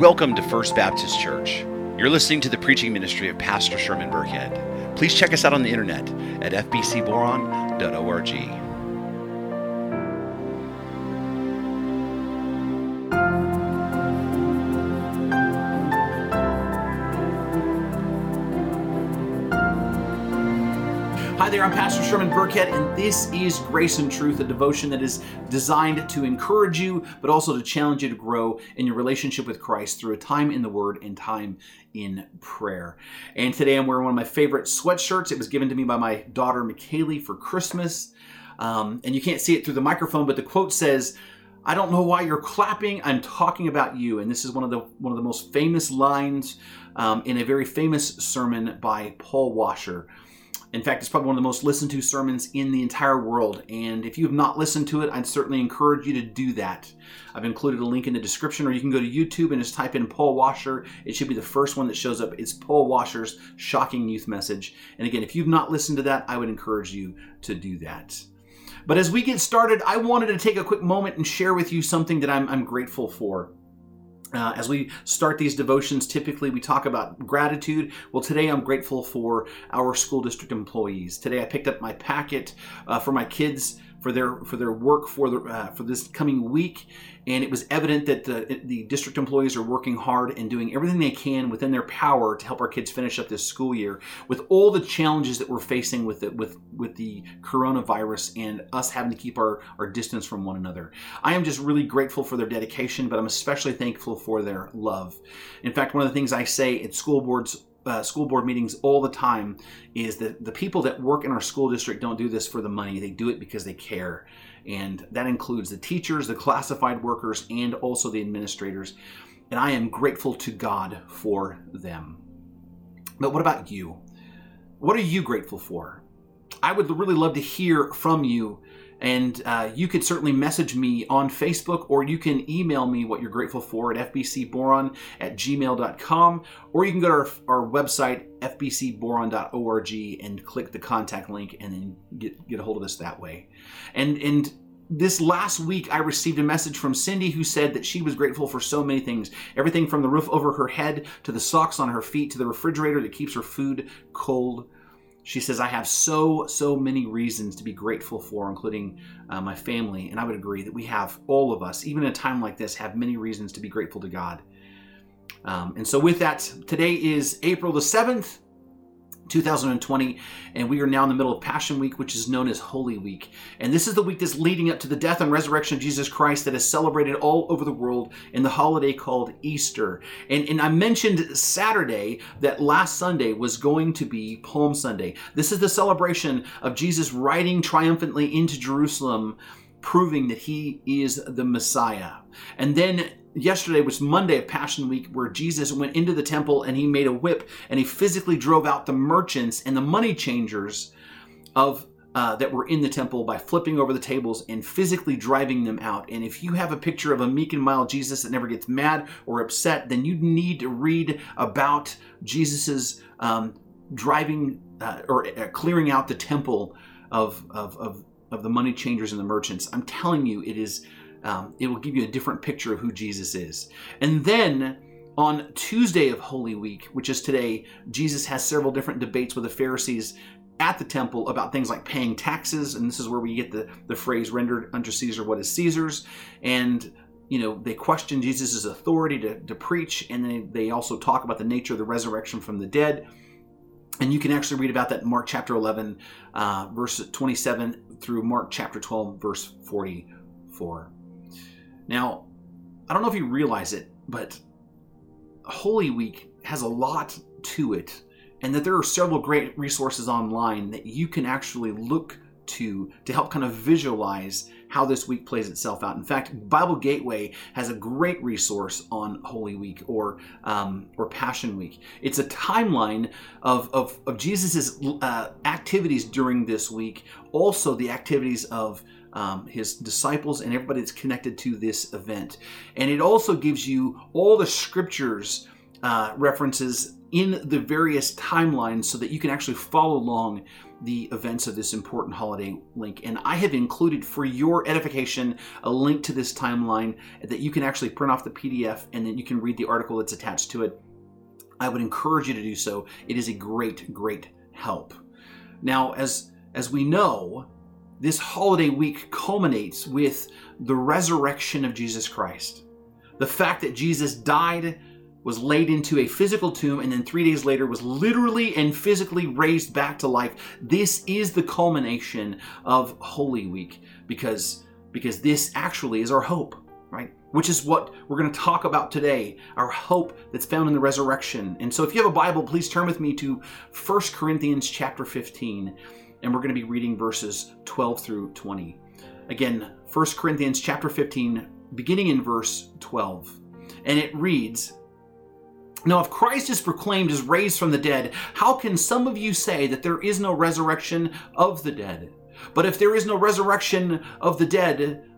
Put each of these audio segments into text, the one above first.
Welcome to First Baptist Church. You're listening to the preaching ministry of Pastor Sherman Burkhead. Please check us out on the internet at fbcboron.org. Hi there, I'm Pastor Sherman Burkhead, and this is Grace and Truth, a devotion that is designed to encourage you, but also to challenge you to grow in your relationship with Christ through a time in the Word and time in prayer. And today I'm wearing one of my favorite sweatshirts. It was given to me by my daughter, McKaylee, for Christmas. Um, and you can't see it through the microphone, but the quote says, I don't know why you're clapping. I'm talking about you. And this is one of the one of the most famous lines um, in a very famous sermon by Paul Washer. In fact, it's probably one of the most listened to sermons in the entire world. And if you have not listened to it, I'd certainly encourage you to do that. I've included a link in the description, or you can go to YouTube and just type in Paul Washer. It should be the first one that shows up. It's Paul Washer's Shocking Youth Message. And again, if you've not listened to that, I would encourage you to do that. But as we get started, I wanted to take a quick moment and share with you something that I'm, I'm grateful for. Uh, as we start these devotions, typically we talk about gratitude. Well, today I'm grateful for our school district employees. Today I picked up my packet uh, for my kids for their for their work for the uh, for this coming week, and it was evident that the the district employees are working hard and doing everything they can within their power to help our kids finish up this school year with all the challenges that we're facing with it with with the coronavirus and us having to keep our our distance from one another. I am just really grateful for their dedication, but I'm especially thankful for their love. In fact, one of the things I say at school boards uh, school board meetings all the time is that the people that work in our school district don't do this for the money. They do it because they care. And that includes the teachers, the classified workers, and also the administrators. And I am grateful to God for them. But what about you? What are you grateful for? I would really love to hear from you and uh, you could certainly message me on Facebook or you can email me what you're grateful for at fbcboron at gmail.com or you can go to our, our website, fbcboron.org, and click the contact link and then get, get a hold of us that way. And, and this last week, I received a message from Cindy who said that she was grateful for so many things everything from the roof over her head to the socks on her feet to the refrigerator that keeps her food cold she says, I have so, so many reasons to be grateful for, including uh, my family. And I would agree that we have, all of us, even in a time like this, have many reasons to be grateful to God. Um, and so, with that, today is April the 7th. 2020, and we are now in the middle of Passion Week, which is known as Holy Week. And this is the week that's leading up to the death and resurrection of Jesus Christ that is celebrated all over the world in the holiday called Easter. And, and I mentioned Saturday that last Sunday was going to be Palm Sunday. This is the celebration of Jesus riding triumphantly into Jerusalem proving that he is the Messiah. And then yesterday was Monday of Passion Week, where Jesus went into the temple and he made a whip and he physically drove out the merchants and the money changers of uh, that were in the temple by flipping over the tables and physically driving them out. And if you have a picture of a meek and mild Jesus that never gets mad or upset, then you need to read about Jesus's um, driving uh, or uh, clearing out the temple of, of, of, of the money changers and the merchants. I'm telling you, it is um, it will give you a different picture of who Jesus is. And then on Tuesday of Holy Week, which is today, Jesus has several different debates with the Pharisees at the temple about things like paying taxes. And this is where we get the, the phrase rendered unto Caesar what is Caesar's. And you know, they question Jesus' authority to, to preach, and they, they also talk about the nature of the resurrection from the dead. And you can actually read about that in Mark chapter 11, uh, verse 27 through Mark chapter 12, verse 44. Now, I don't know if you realize it, but Holy Week has a lot to it, and that there are several great resources online that you can actually look to to help kind of visualize how this week plays itself out. In fact, Bible Gateway has a great resource on Holy Week or um, or Passion Week. It's a timeline of of, of Jesus's uh, activities during this week, also the activities of um, his disciples and everybody that's connected to this event. And it also gives you all the scriptures uh, references in the various timelines so that you can actually follow along the events of this important holiday link. And I have included for your edification a link to this timeline that you can actually print off the PDF and then you can read the article that's attached to it. I would encourage you to do so. It is a great, great help. Now, as as we know, this holiday week culminates with the resurrection of Jesus Christ. The fact that Jesus died was laid into a physical tomb and then three days later was literally and physically raised back to life. This is the culmination of Holy Week because, because this actually is our hope, right? Which is what we're going to talk about today, our hope that's found in the resurrection. And so if you have a Bible, please turn with me to 1 Corinthians chapter 15, and we're going to be reading verses 12 through 20. Again, 1 Corinthians chapter 15, beginning in verse 12. And it reads, now, if Christ is proclaimed as raised from the dead, how can some of you say that there is no resurrection of the dead? But if there is no resurrection of the dead,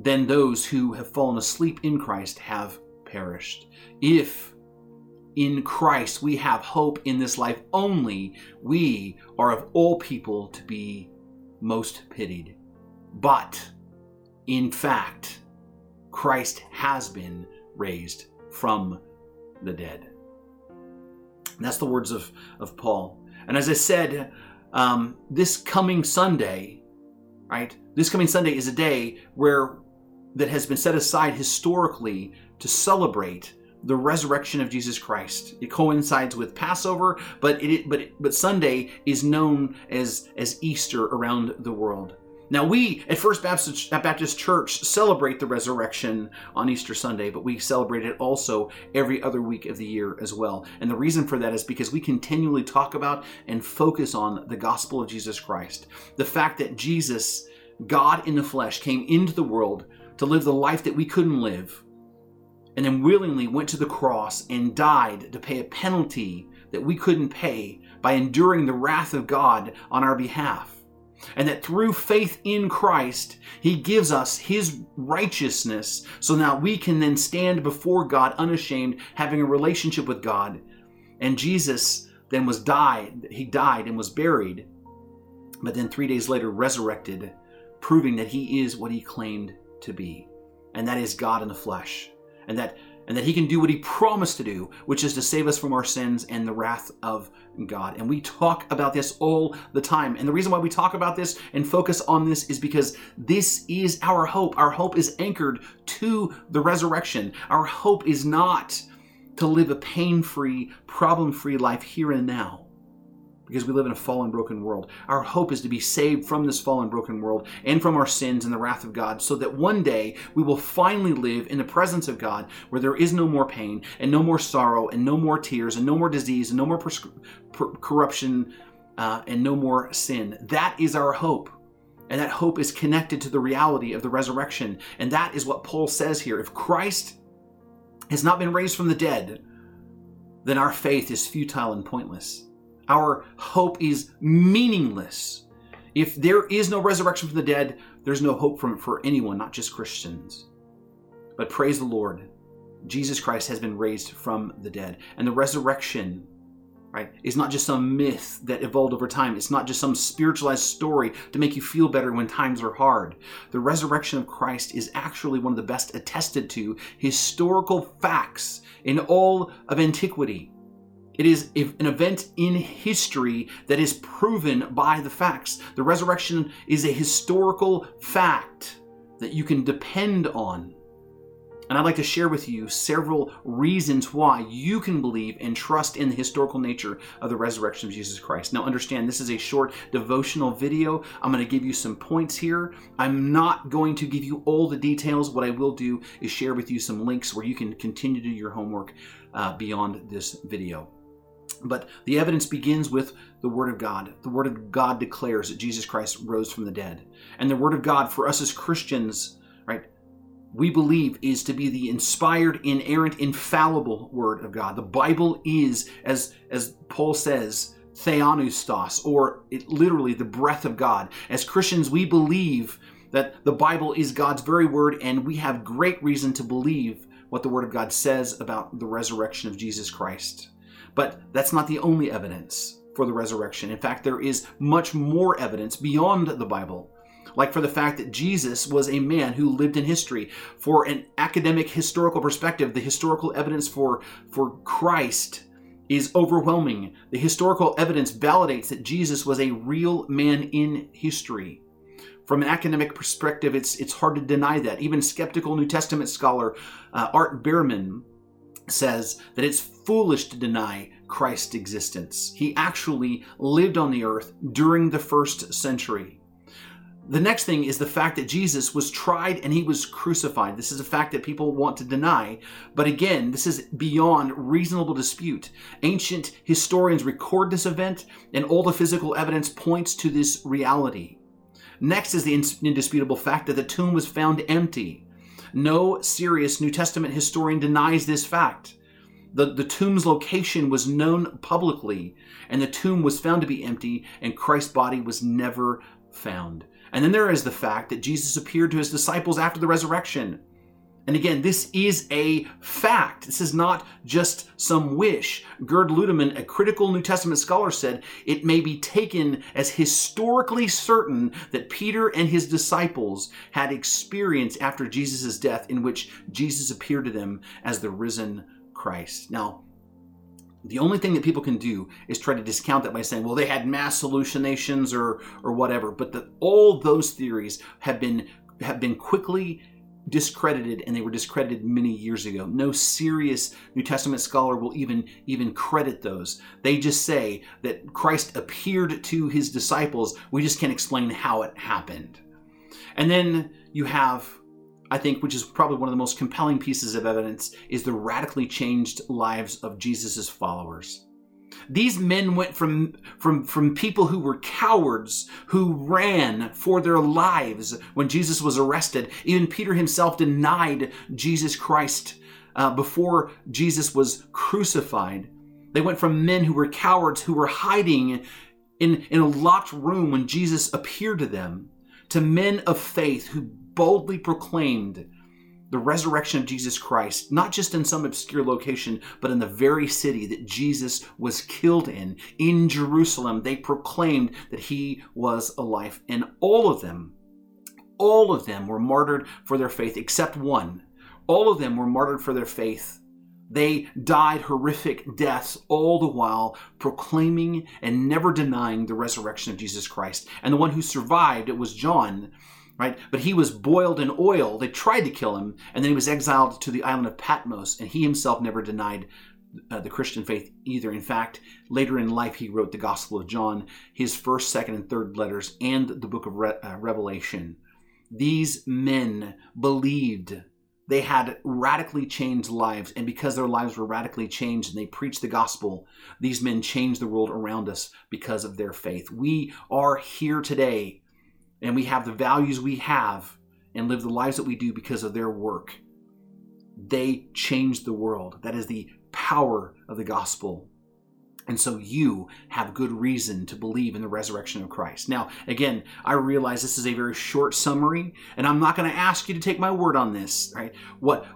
Then those who have fallen asleep in Christ have perished. If in Christ we have hope in this life only, we are of all people to be most pitied. But in fact, Christ has been raised from the dead. And that's the words of, of Paul. And as I said, um, this coming Sunday, right? This coming Sunday is a day where that has been set aside historically to celebrate the resurrection of Jesus Christ. It coincides with Passover, but it but but Sunday is known as as Easter around the world. Now, we at First Baptist, Baptist Church celebrate the resurrection on Easter Sunday, but we celebrate it also every other week of the year as well. And the reason for that is because we continually talk about and focus on the gospel of Jesus Christ. The fact that Jesus, God in the flesh, came into the world to live the life that we couldn't live, and then willingly went to the cross and died to pay a penalty that we couldn't pay by enduring the wrath of God on our behalf and that through faith in Christ, He gives us His righteousness so now we can then stand before God unashamed, having a relationship with God. And Jesus then was died, He died and was buried, but then three days later resurrected, proving that He is what He claimed to be, and that is God in the flesh. And that and that he can do what he promised to do, which is to save us from our sins and the wrath of God. And we talk about this all the time. And the reason why we talk about this and focus on this is because this is our hope. Our hope is anchored to the resurrection. Our hope is not to live a pain free, problem free life here and now because we live in a fallen, broken world. Our hope is to be saved from this fallen, broken world and from our sins and the wrath of God, so that one day we will finally live in the presence of God where there is no more pain and no more sorrow and no more tears and no more disease and no more pers- per- corruption uh, and no more sin. That is our hope. And that hope is connected to the reality of the resurrection. And that is what Paul says here. If Christ has not been raised from the dead, then our faith is futile and pointless. Our hope is meaningless. If there is no resurrection from the dead, there's no hope from for anyone, not just Christians. But praise the Lord, Jesus Christ has been raised from the dead. And the resurrection, right, is not just some myth that evolved over time. It's not just some spiritualized story to make you feel better when times are hard. The resurrection of Christ is actually one of the best attested to historical facts in all of antiquity. It is an event in history that is proven by the facts. The resurrection is a historical fact that you can depend on. And I'd like to share with you several reasons why you can believe and trust in the historical nature of the resurrection of Jesus Christ. Now, understand this is a short devotional video. I'm going to give you some points here. I'm not going to give you all the details. What I will do is share with you some links where you can continue to do your homework uh, beyond this video. But the evidence begins with the Word of God. The Word of God declares that Jesus Christ rose from the dead. And the Word of God, for us as Christians, right, we believe is to be the inspired, inerrant, infallible Word of God. The Bible is, as, as Paul says, theopneustos, or it, literally the breath of God. As Christians, we believe that the Bible is God's very Word, and we have great reason to believe what the Word of God says about the resurrection of Jesus Christ. But that's not the only evidence for the resurrection. In fact, there is much more evidence beyond the Bible. Like for the fact that Jesus was a man who lived in history. For an academic historical perspective, the historical evidence for, for Christ is overwhelming. The historical evidence validates that Jesus was a real man in history. From an academic perspective, it's, it's hard to deny that. Even skeptical New Testament scholar uh, Bart Ehrman says that it's foolish to deny Christ's existence. He actually lived on the earth during the first century. The next thing is the fact that Jesus was tried and he was crucified. This is a fact that people want to deny, but again, this is beyond reasonable dispute. Ancient historians record this event, and all the physical evidence points to this reality. Next is the indisputable fact that the tomb was found empty. No serious New Testament historian denies this fact. The, the tomb's location was known publicly, and the tomb was found to be empty, and Christ's body was never found. And then there is the fact that Jesus appeared to his disciples after the resurrection. And again, this is a fact. This is not just some wish. Gerd Ludemann, a critical New Testament scholar, said it may be taken as historically certain that Peter and his disciples had experience after Jesus' death in which Jesus appeared to them as the risen Christ. Now, the only thing that people can do is try to discount that by saying, well, they had mass hallucinations or or whatever. But the, all those theories have been have been quickly discredited and they were discredited many years ago. No serious New Testament scholar will even even credit those. They just say that Christ appeared to his disciples. We just can't explain how it happened. And then you have I think which is probably one of the most compelling pieces of evidence is the radically changed lives of Jesus' followers. These men went from, from, from people who were cowards, who ran for their lives when Jesus was arrested. Even Peter himself denied Jesus Christ uh, before Jesus was crucified. They went from men who were cowards, who were hiding in, in a locked room when Jesus appeared to them, to men of faith who boldly proclaimed the resurrection of Jesus Christ, not just in some obscure location, but in the very city that Jesus was killed in, in Jerusalem, they proclaimed that he was alive. And all of them, all of them were martyred for their faith, except one. All of them were martyred for their faith. They died horrific deaths, all the while proclaiming and never denying the resurrection of Jesus Christ. And the one who survived, it was John, right? But he was boiled in oil. They tried to kill him, and then he was exiled to the island of Patmos, and he himself never denied uh, the Christian faith either. In fact, later in life, he wrote the Gospel of John, his first, second, and third letters, and the book of Re- uh, Revelation. These men believed they had radically changed lives, and because their lives were radically changed and they preached the gospel, these men changed the world around us because of their faith. We are here today and we have the values we have and live the lives that we do because of their work. They changed the world. That is the power of the gospel. And so you have good reason to believe in the resurrection of Christ. Now, again, I realize this is a very short summary, and I'm not going to ask you to take my word on this, right? What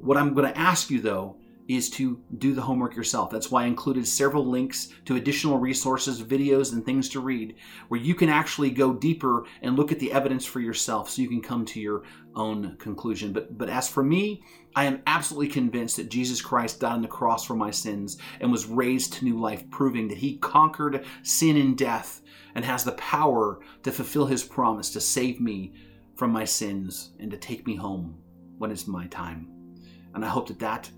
what I'm going to ask you though is to do the homework yourself. That's why I included several links to additional resources, videos, and things to read where you can actually go deeper and look at the evidence for yourself so you can come to your own conclusion. But but as for me, I am absolutely convinced that Jesus Christ died on the cross for my sins and was raised to new life, proving that he conquered sin and death and has the power to fulfill his promise to save me from my sins and to take me home when it's my time. And I hope that that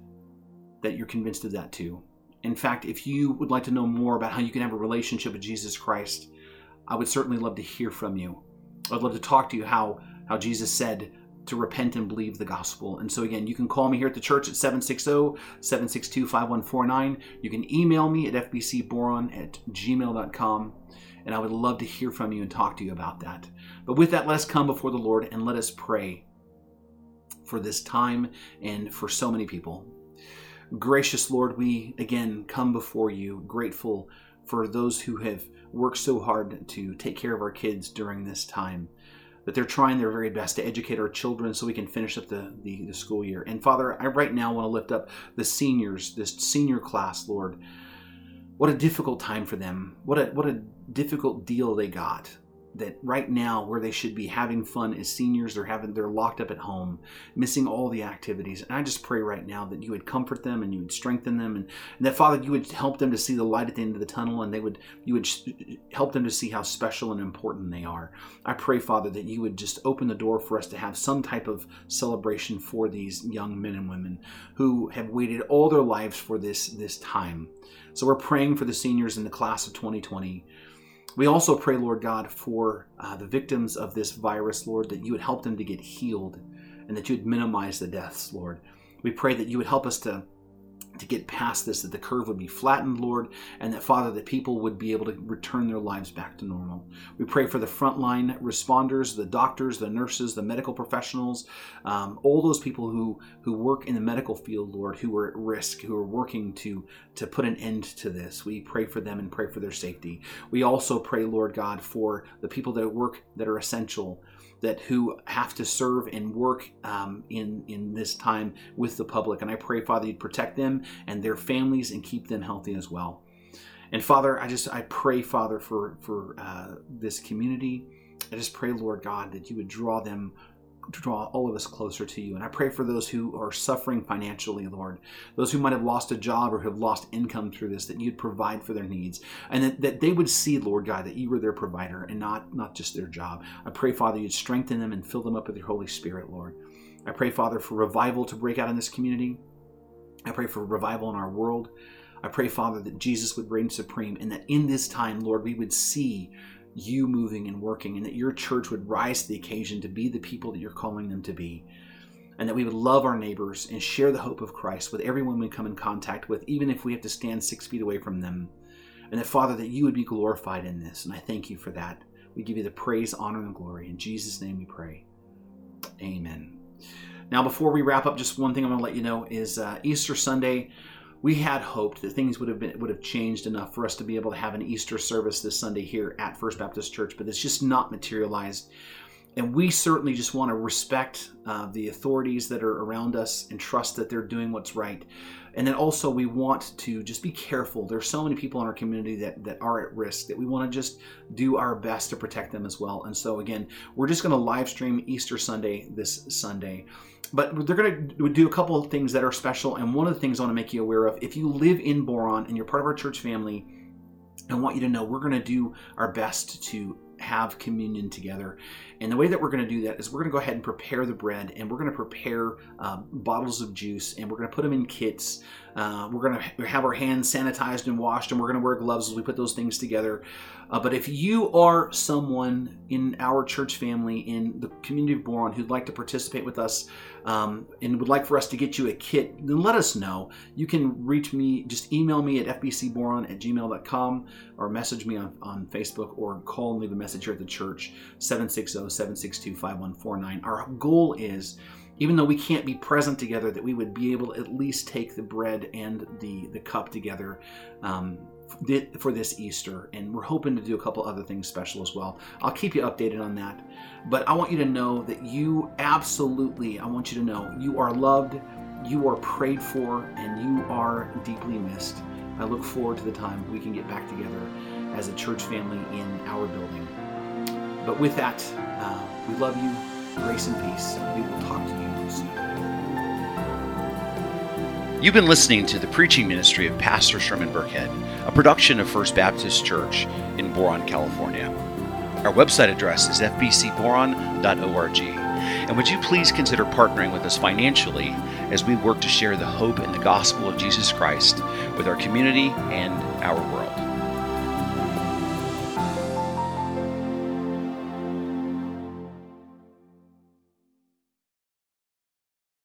that you're convinced of that too. In fact, if you would like to know more about how you can have a relationship with Jesus Christ, I would certainly love to hear from you. I'd love to talk to you how, how Jesus said, to repent and believe the gospel. And so, again, you can call me here at the church at 760 762 5149. You can email me at fbcboron at gmail.com. And I would love to hear from you and talk to you about that. But with that, let us come before the Lord and let us pray for this time and for so many people. Gracious Lord, we again come before you, grateful for those who have worked so hard to take care of our kids during this time that they're trying their very best to educate our children so we can finish up the, the, the, school year. And Father, I right now want to lift up the seniors, this senior class, Lord. What a difficult time for them. What a what a difficult deal they got that right now where they should be having fun as seniors they're having they're locked up at home missing all the activities. And i just pray right now that you would comfort them and you would strengthen them and, and that father you would help them to see the light at the end of the tunnel and they would you would help them to see how special and important they are. I pray father that you would just open the door for us to have some type of celebration for these young men and women who have waited all their lives for this this time. So we're praying for the seniors in the class of 2020 we also pray, Lord God, for uh, the victims of this virus, Lord, that you would help them to get healed and that you would minimize the deaths, Lord. We pray that you would help us to to get past this, that the curve would be flattened, Lord, and that, Father, that people would be able to return their lives back to normal. We pray for the frontline responders, the doctors, the nurses, the medical professionals, um, all those people who, who work in the medical field, Lord, who are at risk, who are working to, to put an end to this. We pray for them and pray for their safety. We also pray, Lord God, for the people that work that are essential that who have to serve and work um, in in this time with the public. And I pray, Father, you'd protect them and their families and keep them healthy as well. And Father, I just I pray, Father, for for uh, this community. I just pray, Lord God, that you would draw them to draw all of us closer to you. And I pray for those who are suffering financially, Lord, those who might have lost a job or have lost income through this, that you'd provide for their needs. And that, that they would see, Lord God, that you were their provider and not, not just their job. I pray, Father, you'd strengthen them and fill them up with your Holy Spirit, Lord. I pray, Father, for revival to break out in this community. I pray for revival in our world. I pray, Father, that Jesus would reign supreme and that in this time, Lord, we would see you moving and working, and that your church would rise to the occasion to be the people that you're calling them to be. And that we would love our neighbors and share the hope of Christ with everyone we come in contact with, even if we have to stand six feet away from them. And that, Father, that you would be glorified in this. And I thank you for that. We give you the praise, honor, and glory. In Jesus' name we pray. Amen. Now, before we wrap up, just one thing I want to let you know is uh, Easter Sunday we had hoped that things would have been would have changed enough for us to be able to have an Easter service this Sunday here at First Baptist Church, but it's just not materialized. And we certainly just want to respect uh, the authorities that are around us and trust that they're doing what's right. And then also we want to just be careful. There's so many people in our community that, that are at risk that we want to just do our best to protect them as well. And so again, we're just going to live stream Easter Sunday this Sunday but they're going to do a couple of things that are special. And one of the things I want to make you aware of if you live in Boron and you're part of our church family, I want you to know we're going to do our best to have communion together. And the way that we're going to do that is we're going to go ahead and prepare the bread and we're going to prepare um, bottles of juice and we're going to put them in kits. Uh, we're going to have our hands sanitized and washed and we're going to wear gloves as we put those things together. Uh, but if you are someone in our church family, in the community of Boron, who'd like to participate with us um, and would like for us to get you a kit, then let us know. You can reach me, just email me at fbcboron at gmail.com or message me on, on Facebook or call and leave a message here at the church, 760 762 5149. Our goal is even though we can't be present together, that we would be able to at least take the bread and the, the cup together um, for this Easter, and we're hoping to do a couple other things special as well. I'll keep you updated on that. But I want you to know that you absolutely, I want you to know, you are loved, you are prayed for, and you are deeply missed. I look forward to the time we can get back together as a church family in our building. But with that, uh, we love you. Grace and peace. We will talk to you soon. You've been listening to the preaching ministry of Pastor Sherman Burkhead, a production of First Baptist Church in Boron, California. Our website address is fbcboron.org. And would you please consider partnering with us financially as we work to share the hope and the gospel of Jesus Christ with our community and our world?